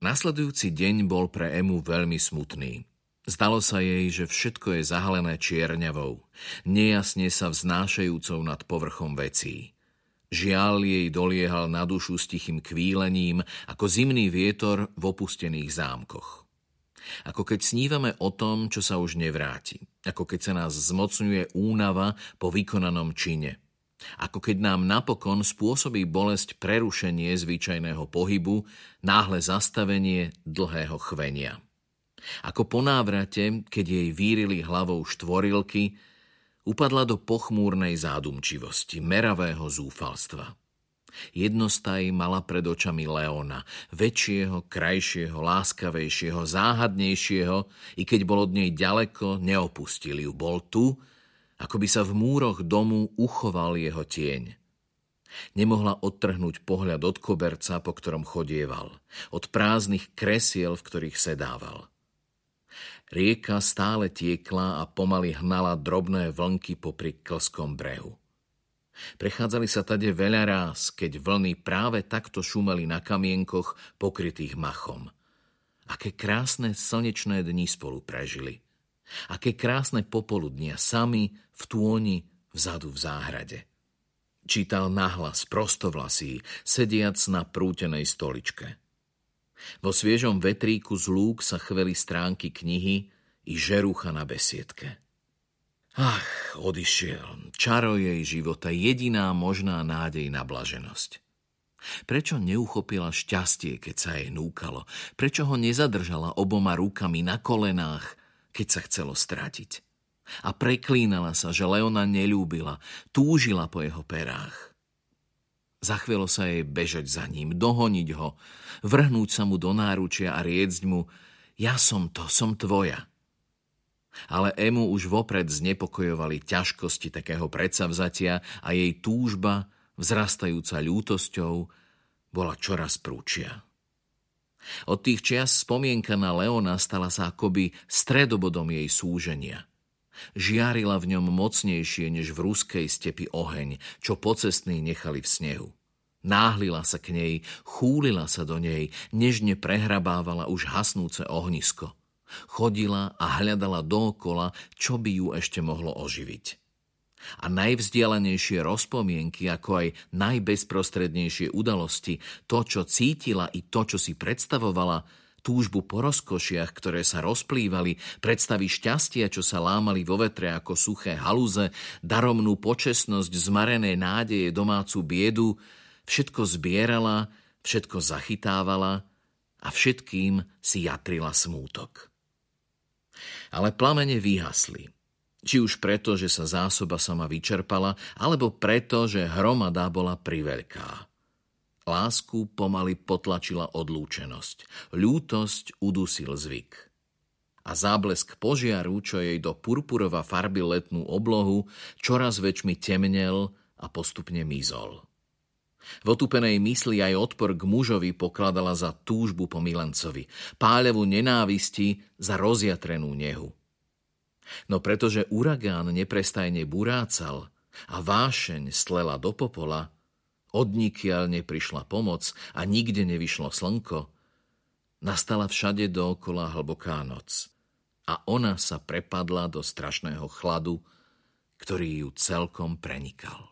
Nasledujúci deň bol pre Emu veľmi smutný. Zdalo sa jej, že všetko je zahalené čierňavou, nejasne sa vznášajúcou nad povrchom vecí. Žiaľ jej doliehal na dušu s tichým kvílením, ako zimný vietor v opustených zámkoch. Ako keď snívame o tom, čo sa už nevráti. Ako keď sa nás zmocňuje únava po vykonanom čine. Ako keď nám napokon spôsobí bolesť prerušenie zvyčajného pohybu, náhle zastavenie dlhého chvenia. Ako po návrate, keď jej vírili hlavou štvorilky, upadla do pochmúrnej zádumčivosti, meravého zúfalstva. Jednostaj mala pred očami Leona, väčšieho, krajšieho, láskavejšieho, záhadnejšieho, i keď bol od nej ďaleko, neopustil ju. Bol tu, ako by sa v múroch domu uchoval jeho tieň. Nemohla odtrhnúť pohľad od koberca, po ktorom chodieval, od prázdnych kresiel, v ktorých sedával. Rieka stále tiekla a pomaly hnala drobné vlnky popri klskom brehu. Prechádzali sa tade veľa ráz, keď vlny práve takto šumeli na kamienkoch pokrytých machom. Aké krásne slnečné dni spolu prežili. Aké krásne popoludnia sami v tôni vzadu v záhrade. Čítal nahlas prostovlasí, sediac na prútenej stoličke. Vo sviežom vetríku z lúk sa chveli stránky knihy i žerucha na besiedke. Ach, odišiel. Čaro jej života, jediná možná nádej na blaženosť. Prečo neuchopila šťastie, keď sa jej núkalo? Prečo ho nezadržala oboma rukami na kolenách, keď sa chcelo stratiť? A preklínala sa, že Leona nelúbila, túžila po jeho perách. Zachvelo sa jej bežať za ním, dohoniť ho, vrhnúť sa mu do náručia a riecť mu ja som to, som tvoja. Ale Emu už vopred znepokojovali ťažkosti takého predsavzatia a jej túžba, vzrastajúca ľútosťou, bola čoraz prúčia. Od tých čias spomienka na Leona stala sa akoby stredobodom jej súženia – Žiarila v ňom mocnejšie než v ruskej stepi oheň, čo pocestní nechali v snehu. Náhlila sa k nej, chúlila sa do nej, nežne prehrabávala už hasnúce ohnisko. Chodila a hľadala dookola, čo by ju ešte mohlo oživiť. A najvzdialenejšie rozpomienky, ako aj najbezprostrednejšie udalosti, to, čo cítila i to, čo si predstavovala, túžbu po rozkošiach, ktoré sa rozplývali, predstavy šťastia, čo sa lámali vo vetre ako suché haluze, daromnú počesnosť, zmarené nádeje, domácu biedu, všetko zbierala, všetko zachytávala a všetkým si jatrila smútok. Ale plamene vyhasli. Či už preto, že sa zásoba sama vyčerpala, alebo preto, že hromada bola priveľká. Lásku pomaly potlačila odlúčenosť. Ľútosť udusil zvyk. A záblesk požiaru, čo jej do purpurova farby letnú oblohu, čoraz väčšmi temnel a postupne mizol. V otupenej mysli aj odpor k mužovi pokladala za túžbu po milencovi, páľavu nenávisti za rozjatrenú nehu. No pretože uragán neprestajne burácal a vášeň stlela do popola, Odnikiaľ neprišla pomoc a nikde nevyšlo slnko, nastala všade dookola hlboká noc a ona sa prepadla do strašného chladu, ktorý ju celkom prenikal.